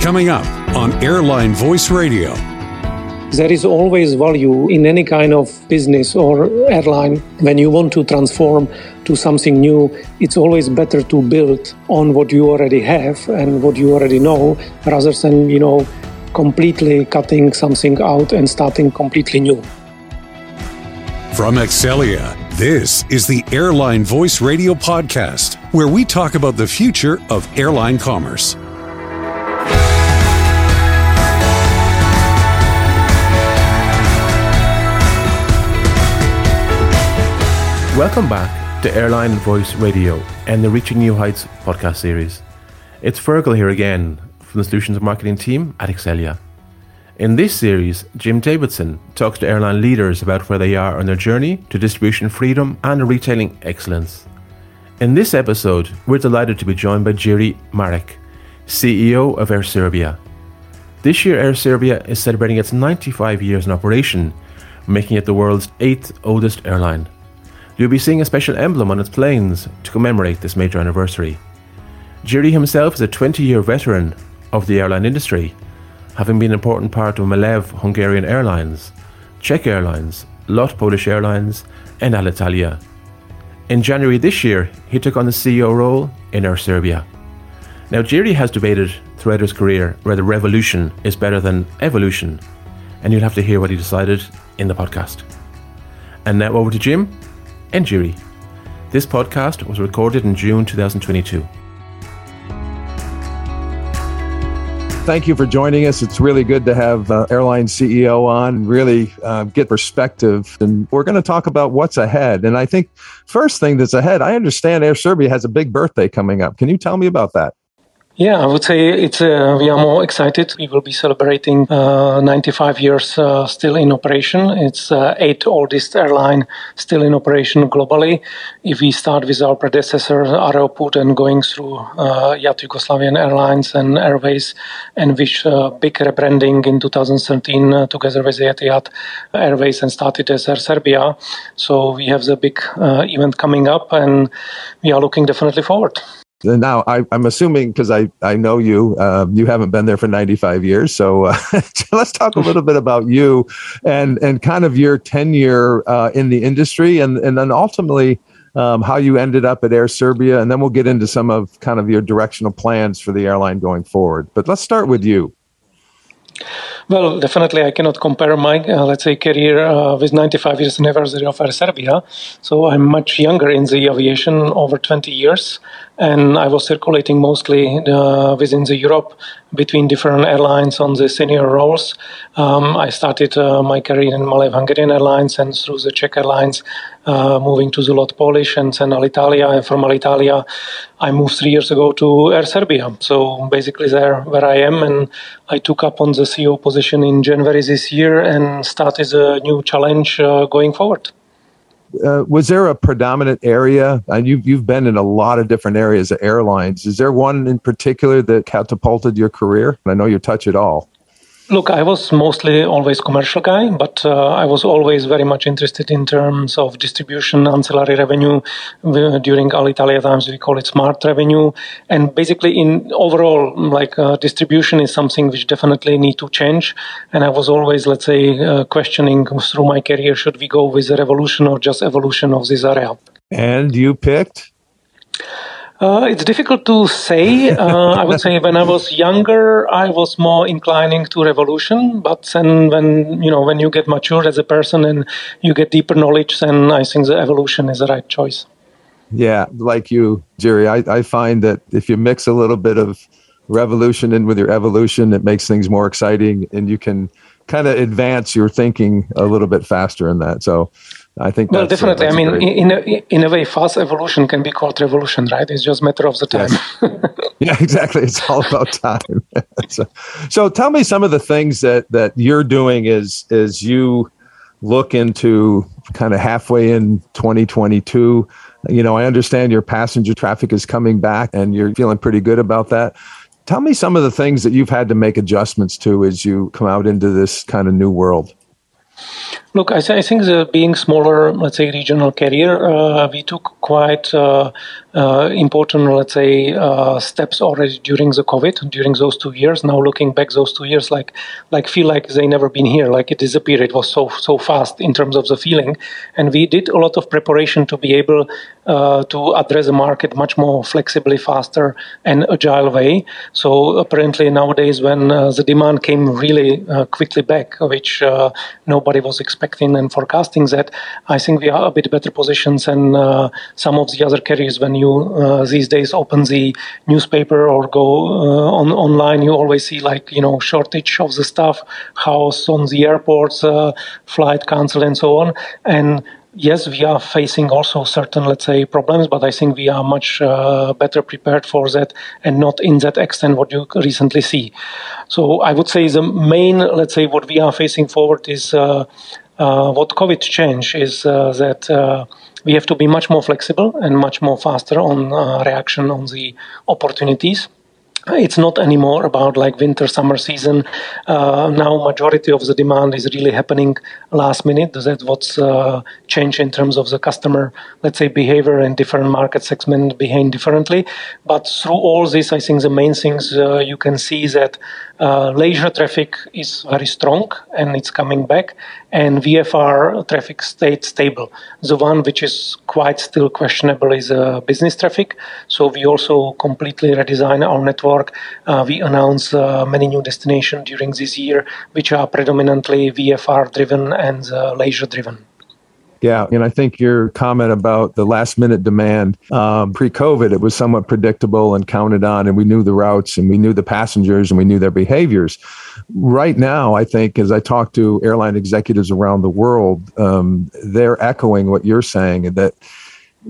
Coming up on Airline Voice Radio. There is always value in any kind of business or airline. When you want to transform to something new, it's always better to build on what you already have and what you already know rather than, you know, completely cutting something out and starting completely new. From Accelya, this is the Airline Voice Radio podcast, where we talk about the future of airline commerce. Welcome back to Airline Voice Radio and the Reaching New Heights podcast series. It's Fergal here again from the Solutions Marketing team at Accelya. In this series, Jim Davidson talks to airline leaders about where they are on their journey to distribution freedom and retailing excellence. In this episode, we're delighted to be joined by Jiri Marek, CEO of Air Serbia. This year, Air Serbia is celebrating its 95 years in operation, making it the world's eighth oldest airline. You'll be seeing a special emblem on its planes to commemorate this major anniversary. Jiri himself is a 20 year veteran of the airline industry, having been an important part of Malev Hungarian Airlines, Czech Airlines, LOT Polish Airlines, and Alitalia. In January this year, he took on the CEO role in Air Serbia. Now, Jiri has debated throughout his career whether revolution is better than evolution, and you'll have to hear what he decided in the podcast. And now over to Jim and Jiri. This podcast was recorded in June 2022. Thank you for joining us. It's really good to have uh, airline CEO on and really uh, get perspective. And we're going to talk about what's ahead. And I think first thing that's ahead, I understand Air Serbia has a big birthday coming up. Can you tell me about that? Yeah, I would say it's uh, we are more excited. We will be celebrating uh, 95 years uh, still in operation. It's uh, eighth oldest airline still in operation globally. If we start with our predecessor Aeroput and going through uh, JAT Yugoslavian Airlines and Airways, and which uh, big rebranding in 2013 uh, together with Etihad Airways and started as Air Serbia. So we have the big event coming up, and we are looking definitely forward now I, am assuming because I, I know you um, you haven't been there for 95 years so uh, let's talk a little bit about you and and kind of your tenure uh, in the industry and and then ultimately um, how you ended up at Air Serbia and then we'll get into some of kind of your directional plans for the airline going forward. But let's start with you well, definitely, I cannot compare my, uh, let's say, career uh, with 95 years anniversary of Air Serbia. So I'm much younger in the aviation, over 20 years, and I was circulating mostly uh, within the Europe between different airlines on the senior roles. Um, I started uh, my career in Malev Hungarian Airlines and through the Czech Airlines, uh, moving to the LOT Polish and then Alitalia. And from Alitalia, I moved three years ago to Air Serbia. So basically, there where I am, and I took up on the CEO position in January this year and started a new challenge uh, going forward. Uh, was there a predominant area? And you've you've been in a lot of different areas of airlines. Is there one in particular that catapulted your career? I know you touch it all. Look, I was mostly always commercial guy, but uh, I was always very much interested in terms of distribution, ancillary revenue. During Alitalia times, we call it smart revenue. And basically, in overall, like uh, distribution is something which definitely need to change. And I was always, let's say, uh, questioning through my career, should we go with a revolution or just evolution of this area? And you picked? Uh, it's difficult to say. Uh, I would say when I was younger, I was more inclining to revolution. But then, when you know, when you get mature as a person and you get deeper knowledge, then I think the evolution is the right choice. Yeah, like you, Jerry, I, I find that if you mix a little bit of revolution in with your evolution, it makes things more exciting, and you can kind of advance your thinking a little bit faster in that. So I think. Well, definitely. I mean, in a, in a way, fast evolution can be called revolution, right? It's just a matter of the time. Yes. yeah, exactly. It's all about time. so, so, tell me some of the things that that you're doing is is you look into kind of halfway in 2022 you know i understand your passenger traffic is coming back and you're feeling pretty good about that tell me some of the things that you've had to make adjustments to as you come out into this kind of new world Look, I, I think the being smaller, let's say, regional carrier, uh, we took quite uh, uh, important, let's say, uh, steps already during the COVID, during those two years. Now looking back, those two years, like, like feel like they never been here, like it disappeared. It was so so fast in terms of the feeling, and we did a lot of preparation to be able uh, to address the market much more flexibly, faster, and agile way. So apparently nowadays, when uh, the demand came really quickly back, which nobody was expecting expecting and forecasting that, I think we are a bit better positioned than uh, some of the other carriers. When you uh, these days open the newspaper or go uh, on online, you always see like you know shortage of the stuff, house on the airports, uh, flight cancel, and so on. And yes, we are facing also certain, let's say, problems, but I think we are much uh, better prepared for that and not in that extent what you recently see. So I would say the main, let's say, what we are facing forward is uh, uh, what COVID changed is uh, that uh, we have to be much more flexible and much more faster on uh, reaction on the opportunities. It's not anymore about like winter summer season. Uh, now majority of the demand is really happening last minute. That's what's changed in terms of the customer let's say behavior and different market segments behave differently. But through all this i think the main things uh, you can see that uh, leisure traffic is very strong and it's coming back and vfr traffic stayed stable. The one which is quite still questionable is uh, business traffic. So we also completely redesign our network. Uh, we announced uh, many new destinations during this year, which are predominantly VFR driven and uh, leisure driven. Yeah, and I think your comment about the last minute demand um, pre COVID, it was somewhat predictable and counted on, and we knew the routes and we knew the passengers and we knew their behaviors. Right now, I think as I talk to airline executives around the world, um, they're echoing what you're saying that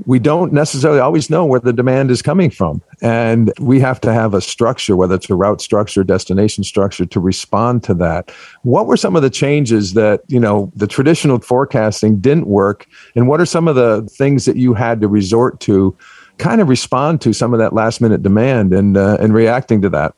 we don't necessarily always know where the demand is coming from. And we have to have a structure, whether it's a route structure, destination structure, to respond to that. What were some of the changes that, you know, the traditional forecasting didn't work? And what are some of the things that you had to resort to kind of respond to some of that last minute demand and, uh, and reacting to that?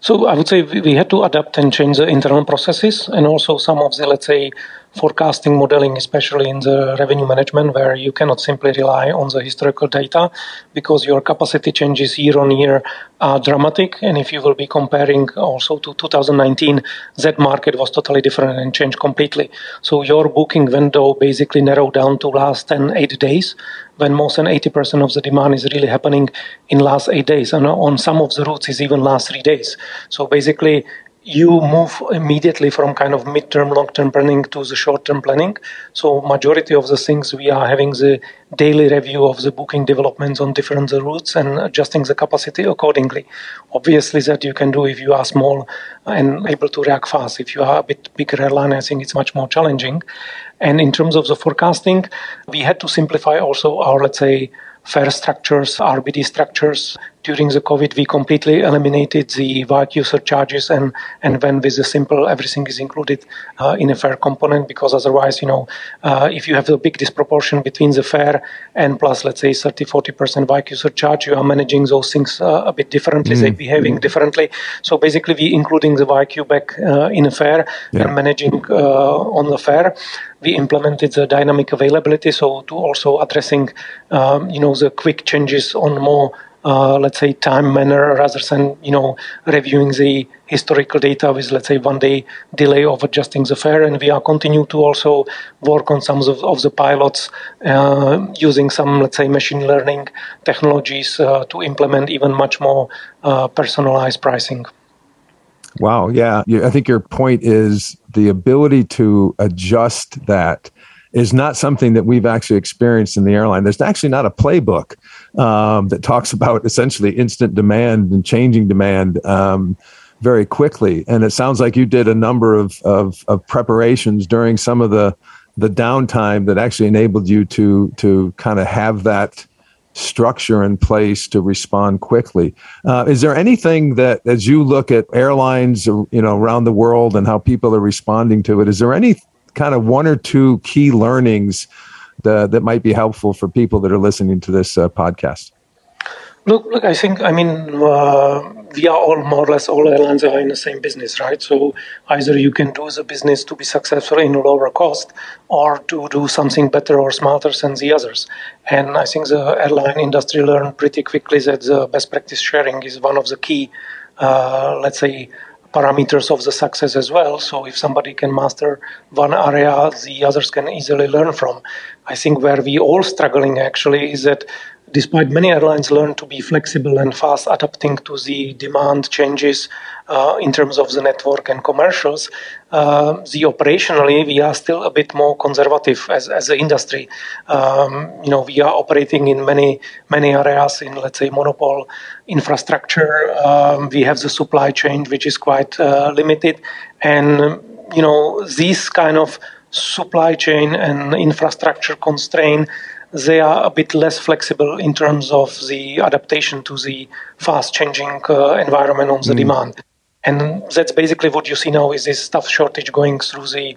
So I would say we had to adapt and change the internal processes and also some of the, let's say, forecasting modeling, especially in the revenue management, where you cannot simply rely on the historical data because your capacity changes year on year are dramatic. And if you will be comparing also to 2019, that market was totally different and changed completely. So your booking window basically narrowed down to last 10, 8 days when more than 80% of the demand is really happening in last eight days and on some of the routes is even last three days so basically you move immediately from kind of mid-term long-term planning to the short-term planning. So majority of the things we are having the daily review of the booking developments on different routes and adjusting the capacity accordingly. Obviously that you can do if you are small and able to react fast. If you are a bit bigger airline i think it's much more challenging. And in terms of the forecasting we had to simplify also our let's say fare structures, RBD structures. During the COVID, we completely eliminated the YQ surcharges and, and went with the simple everything is included uh, in a fare component because otherwise, you know, uh, if you have a big disproportion between the fare and plus, let's say, 30 40% YQ surcharge, you are managing those things uh, a bit differently, mm-hmm. they behaving mm-hmm. differently. So basically, we including the YQ back uh, in a fare yeah. and managing uh, on the fare we implemented the dynamic availability, so to also addressing, um, you know, the quick changes on more, uh, let's say, time manner rather than, you know, reviewing the historical data with, let's say, one day delay of adjusting the fare. And we are continue to also work on some of, of the pilots uh, using some, let's say, machine learning technologies uh, to implement even much more uh, personalized pricing. Wow. Yeah. I think your point is the ability to adjust that is not something that we've actually experienced in the airline. There's actually not a playbook um, that talks about essentially instant demand and changing demand um, very quickly. And it sounds like you did a number of, of, of preparations during some of the the downtime that actually enabled you to to kind of have that structure in place to respond quickly. Uh, is there anything that, as you look at airlines, you know, around the world and how people are responding to it, is there any kind of one or two key learnings that, that might be helpful for people that are listening to this uh, podcast? Look, look. I think. I mean, uh, we are all more or less all airlines are in the same business, right? So either you can do the business to be successful in a lower cost, or to do something better or smarter than the others. And I think the airline industry learned pretty quickly that the best practice sharing is one of the key, uh, let's say, parameters of the success as well. So if somebody can master one area, the others can easily learn from. I think where we all struggling actually is that despite many airlines learn to be flexible and fast adapting to the demand changes uh, in terms of the network and commercials, uh, the operationally we are still a bit more conservative as, as an industry. Um, you know, we are operating in many many areas in let's say monopole infrastructure. Um, we have the supply chain which is quite uh, limited, and you know these kind of supply chain and infrastructure constraint they are a bit less flexible in terms of the adaptation to the fast changing uh, environment on the mm. demand. And that's basically what you see now is this staff shortage going through the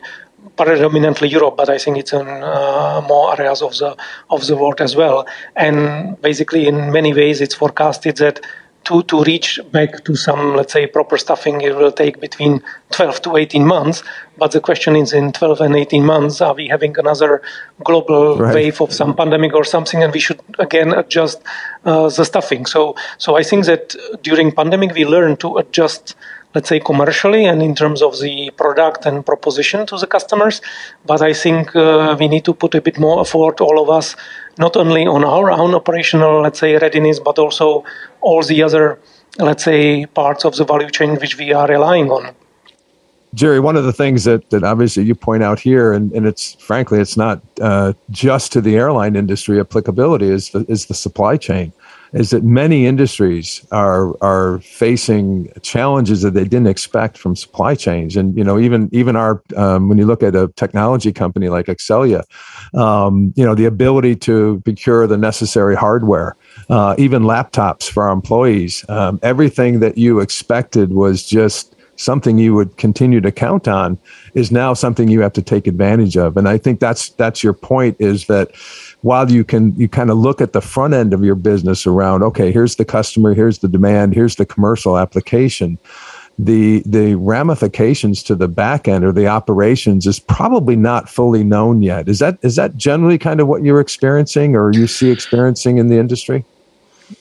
predominantly Europe, but I think it's in uh, more areas of the of the world as well. And basically, in many ways, it's forecasted that to, to reach back to some, let's say, proper stuffing, it will take between 12 to 18 months. But the question is, in 12 and 18 months, are we having another global right. wave of some pandemic or something, and we should again adjust uh, the stuffing? So, so I think that during pandemic we learned to adjust let's say commercially and in terms of the product and proposition to the customers but i think uh, we need to put a bit more effort all of us not only on our own operational let's say readiness but also all the other let's say parts of the value chain which we are relying on. Jerry, one of the things that, that obviously you point out here, and, and it's frankly, it's not uh, just to the airline industry applicability, is the, is the supply chain is that many industries are are facing challenges that they didn't expect from supply chains, and you know even even our um, when you look at a technology company like Accelya, um, you know the ability to procure the necessary hardware, uh, even laptops for our employees, um, everything that you expected was just something you would continue to count on is now something you have to take advantage of. And i think that's that's your point is that while you can you kind of look at the front end of your business around okay here's the customer here's the demand here's the commercial application the the ramifications to the back end or the operations is probably not fully known yet is that is that generally kind of what you're experiencing or you see experiencing in the industry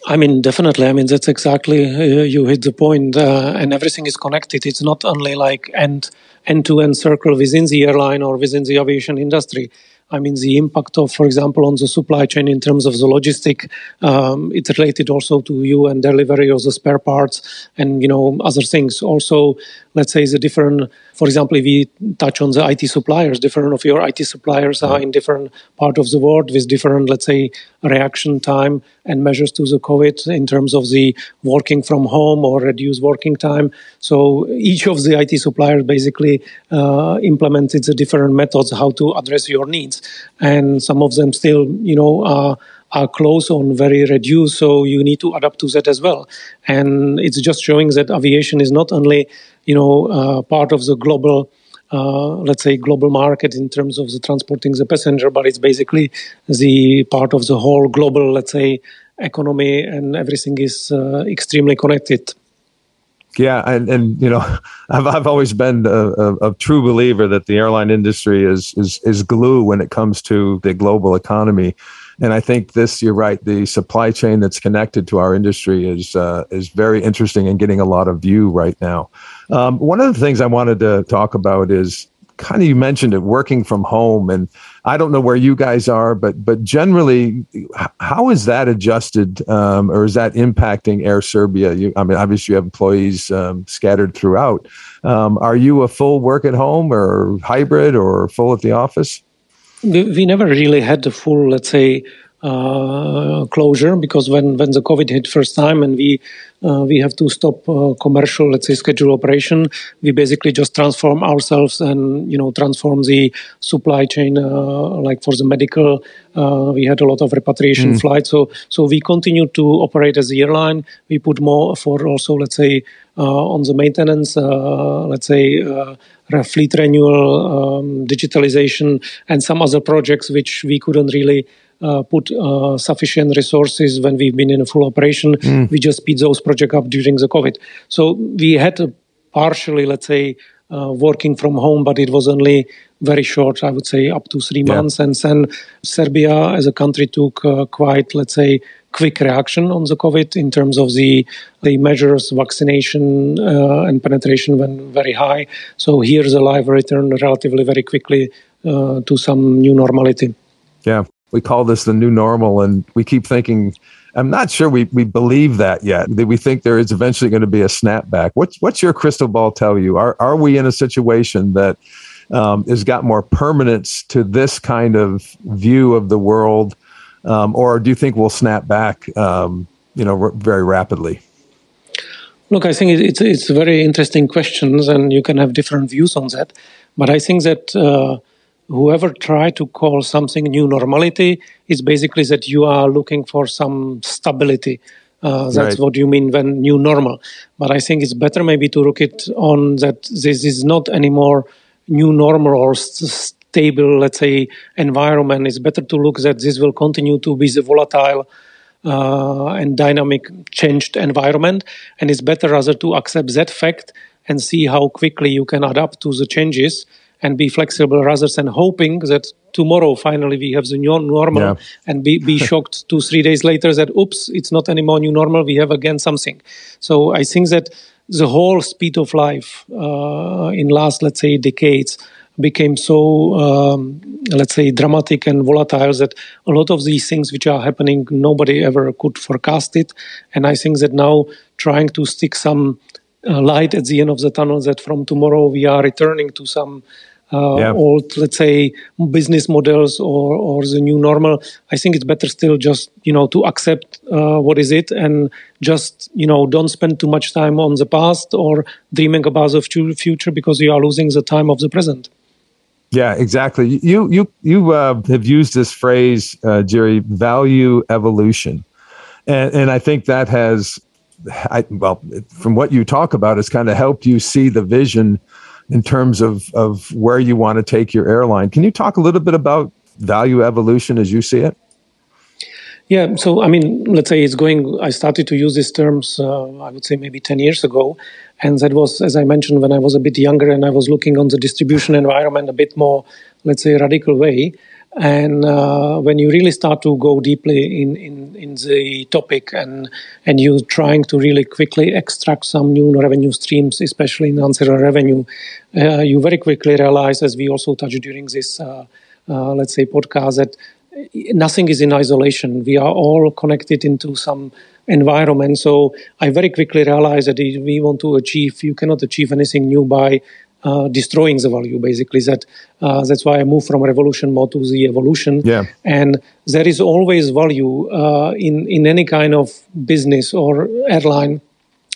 I mean, definitely. I mean, that's exactly uh, you hit the point, uh, and everything is connected. It's not only like end end to end circle within the airline or within the aviation industry. I mean, the impact of, for example, on the supply chain in terms of the logistic, um, it's related also to you and delivery of the spare parts and, you know, other things. Also, let's say the different, for example, if we touch on the IT suppliers, different of your IT suppliers are in different part of the world with different, let's say, reaction time and measures to the COVID in terms of the working from home or reduced working time. So each of the IT suppliers basically uh, implemented the different methods how to address your needs, and some of them still, you know, are are close on very reduced, so you need to adapt to that as well. And it's just showing that aviation is not only, you know, uh, part of the global. Uh, let's say global market in terms of the transporting the passenger, but it's basically the part of the whole global, let's say, economy, and everything is uh, extremely connected. Yeah, and and you know, I've I've always been a, a, a, true believer that the airline industry is is is glue when it comes to the global economy. And I think this, you're right, the supply chain that's connected to our industry is uh, is very interesting and getting a lot of view right now. Um, one of the things I wanted to talk about is kind of you mentioned it working from home and i don't know where you guys are but but generally how is that adjusted um, or is that impacting air serbia? You, i mean obviously you have employees um, scattered throughout. Um, are you a full work at home or hybrid or full at the office we never really had the full, let's say, uh, closure because when, when the COVID hit first time and we uh, we have to stop uh, commercial, let's say, schedule operation, we basically just transform ourselves and you know transform the supply chain. Uh, like for the medical, uh, we had a lot of repatriation mm. flights, so so we continue to operate as the airline. We put more for also, let's say, uh, on the maintenance, let's say fleet renewal, um, digitalization, and some other projects which we couldn't really uh, put uh, sufficient resources when we've been in a full operation. Mm. We just speed those projects up during the COVID. So we had to partially, let's say, uh, working from home, but it was only very short, I would say up to three yeah. months. And then Serbia as a country took uh, quite, let's say, quick reaction on the COVID in terms of the the measures, vaccination uh, and penetration went very high. So here's a live return relatively very quickly uh, to some new normality. Yeah, we call this the new normal, and we keep thinking. I'm not sure we, we believe that yet. That we think there is eventually going to be a snapback. What's what's your crystal ball tell you? Are are we in a situation that um, has got more permanence to this kind of view of the world, um, or do you think we'll snap back, um, you know, r- very rapidly? Look, I think it's it's very interesting questions, and you can have different views on that. But I think that uh, whoever try to call something new normality is basically that you are looking for some stability. Uh, that's right. what you mean when new normal. But I think it's better maybe to look it on that this is not anymore new normal or stable, let's say, environment, it's better to look that this will continue to be the volatile uh, and dynamic changed environment. And it's better rather to accept that fact and see how quickly you can adapt to the changes and be flexible rather than hoping that tomorrow finally we have the new normal yeah. and be, be shocked two, three days later that, oops, it's not anymore new normal, we have again something. So I think that the whole speed of life uh, in last let's say decades became so um, let's say dramatic and volatile that a lot of these things which are happening nobody ever could forecast it and i think that now trying to stick some uh, light at the end of the tunnel that from tomorrow we are returning to some uh, yeah. old, let's say, business models or, or the new normal. I think it's better still just, you know, to accept uh, what is it and just, you know, don't spend too much time on the past or dreaming about the future because you are losing the time of the present. Yeah, exactly. You you you uh, have used this phrase, uh, Jerry, value evolution, and and I think that has, I, well, from what you talk about, it's kind of helped you see the vision in terms of, of where you want to take your airline. Can you talk a little bit about value evolution as you see it? Yeah, so I mean, let's say it's going. I started to use these terms, uh, I would say maybe 10 years ago. And that was, as I mentioned, when I was a bit younger and I was looking on the distribution environment a bit more, let's say, radical way. And uh, when you really start to go deeply in, in, in the topic and, and you're trying to really quickly extract some new revenue streams, especially in ancillary revenue, uh, you very quickly realize, as we also touched during this, uh, uh let's say, podcast, that nothing is in isolation. We are all connected into some environment. So I very quickly realized that if we want to achieve, you cannot achieve anything new by uh, destroying the value basically. That uh, that's why i moved from revolution mode to the evolution. Yeah. and there is always value uh, in in any kind of business or airline.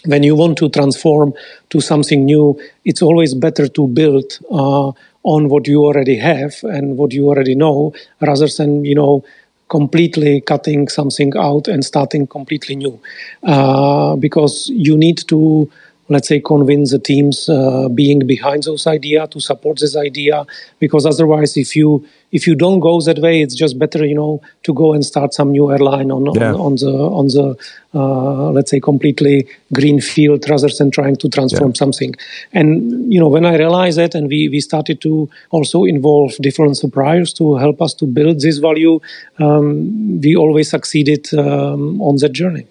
When you want to transform to something new it's always better to build uh, on what you already have and what you already know rather than you know completely cutting something out and starting completely new. Uh, because you need to let's say convince the teams uh, being behind those idea to support this idea because otherwise if you if you don't go that way it's just better you know to go and start some new airline on yeah. on, on, the on the uh, let's say completely green field rather than trying to transform yeah. something and you know when i realized that and we we started to also involve different suppliers to help us to build this value um, we always succeeded um, on that journey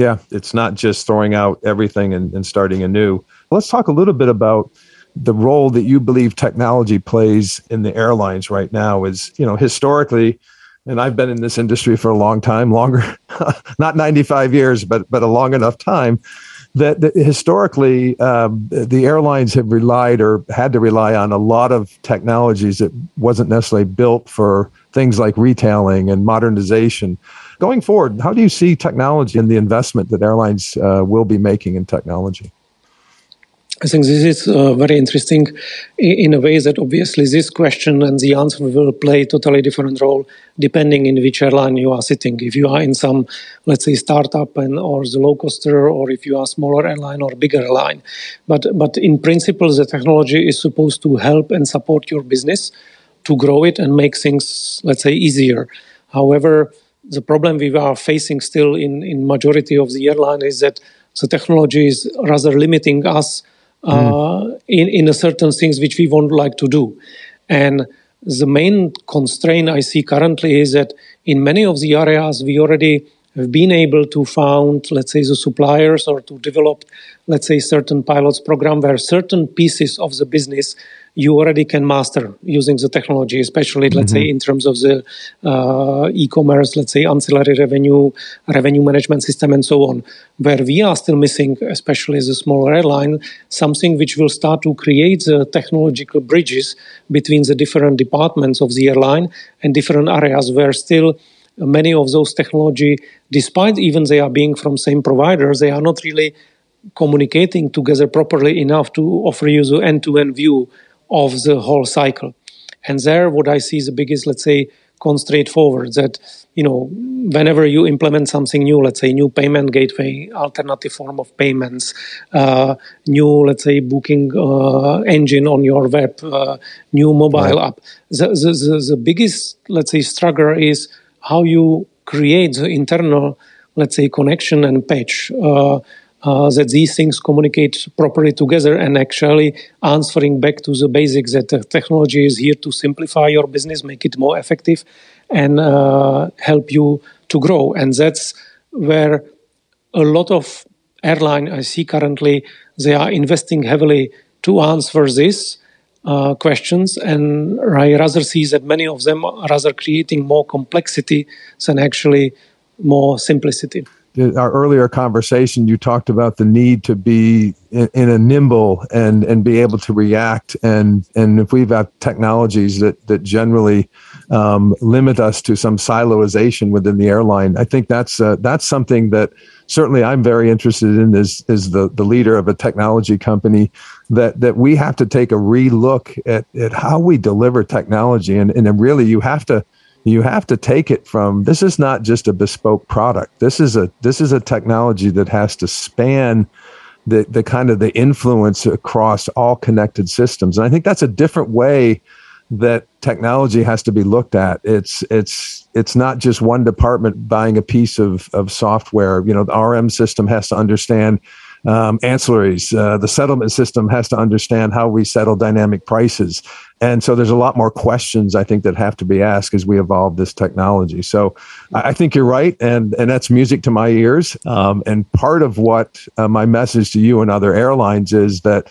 yeah, it's not just throwing out everything and, and starting anew. Let's talk a little bit about the role that you believe technology plays in the airlines right now. Is you know historically, and I've been in this industry for a long time, longer, not 95 years, but but a long enough time. That, that historically um, the airlines have relied or had to rely on a lot of technologies that wasn't necessarily built for things like retailing and modernization going forward, how do you see technology and the investment that airlines uh, will be making in technology? I think this is uh, very interesting in a way that obviously this question and the answer will play a totally different role depending in which airline you are sitting. If you are in some, let's say, startup and or the low coster, or if you are smaller airline or bigger airline. But but in principle, the technology is supposed to help and support your business to grow it and make things, let's say, easier. However, the problem we are facing still in, in majority of the airline is that the technology is rather limiting us uh, mm. in, in certain things which we won't like to do. And the main constraint I see currently is that in many of the areas we already have been able to found, let's say, the suppliers or to develop, let's say, certain pilots program where certain pieces of the business you already can master using the technology, especially, mm-hmm. let's say, mm-hmm. in terms of the uh, e-commerce, let's say, ancillary revenue, revenue management system, and so on. Where we are still missing, especially as a smaller airline, something which will start to create the technological bridges between the different departments of the airline and different areas where still many of those technology, despite even they are being from same providers, they are not really communicating together properly enough to offer you the end-to-end view of the whole cycle. And there, what I see is the biggest, let's say, constraint forward that you know whenever you implement something new let's say new payment gateway alternative form of payments uh, new let's say booking uh, engine on your web uh, new mobile right. app the, the, the, the, biggest let's say struggle is how you create the internal let's say connection and patch uh, uh, that these things communicate properly together and actually answering back to the basics that the technology is here to simplify your business, make it more effective, and uh, help you to grow. And that's where a lot of airline I see currently they are investing heavily to answer this. Uh, questions, and I rather see that many of them are rather creating more complexity than actually more simplicity our earlier conversation, you talked about the need to be in, in, a nimble and and be able to react. And and if we've got technologies that that generally um, limit us to some siloization within the airline, I think that's uh, that's something that certainly I'm very interested in. Is is the the leader of a technology company that that we have to take a relook at at how we deliver technology, and and really you have to you have to take it from this is not just a bespoke product. This is a this is a technology that has to span the the kind of the influence across all connected systems. And i think that's a different way that technology has to be looked at. It's it's it's not just one department buying a piece of of software. You know the rm system has to understand um, ancillaries. Uh, the settlement system has to understand how we settle dynamic prices. And so there's a lot more questions I think that have to be asked as we evolve this technology. So I think you're right, and and that's music to my ears. Um, and part of what uh, my message to you and other airlines is that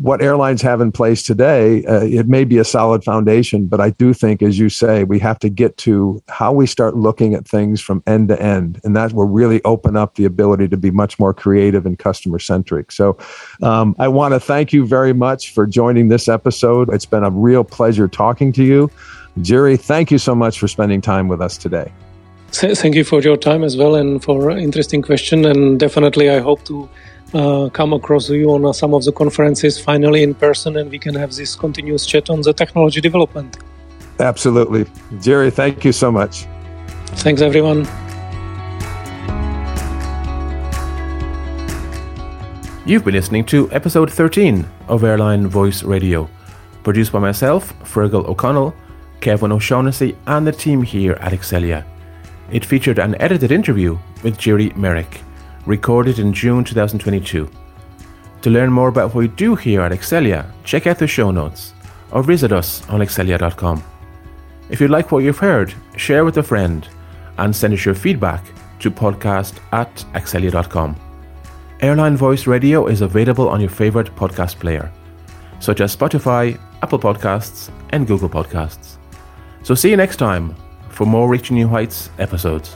what airlines have in place today, uh, it may be a solid foundation, but I do think, as you say, we have to get to how we start looking at things from end to end. And that will really open up the ability to be much more creative and customer centric. So um, I want to thank you very much for joining this episode. It's been a real pleasure talking to you. Jerry, thank you so much for spending time with us today. Thank you for your time as well and for interesting question. And definitely, I hope to uh, come across you on uh, some of the conferences finally in person and we can have this continuous chat on the technology development. Absolutely. Jerry, thank you so much. Thanks, everyone. You've been listening to episode 13 of Airline Voice Radio, produced by myself, Fergal O'Connell, Kevin O'Shaughnessy, and the team here at Accelya. It featured an edited interview with Jiri Marek recorded in June 2022. To learn more about what we do here at Accelya, check out the show notes or visit us on accelya.com. If you like what you've heard, share with a friend and send us your feedback to podcast at accelya.com. Airline Voice Radio is available on your favorite podcast player, such as Spotify, Apple Podcasts, and Google Podcasts. So see you next time for more Reaching New Heights episodes.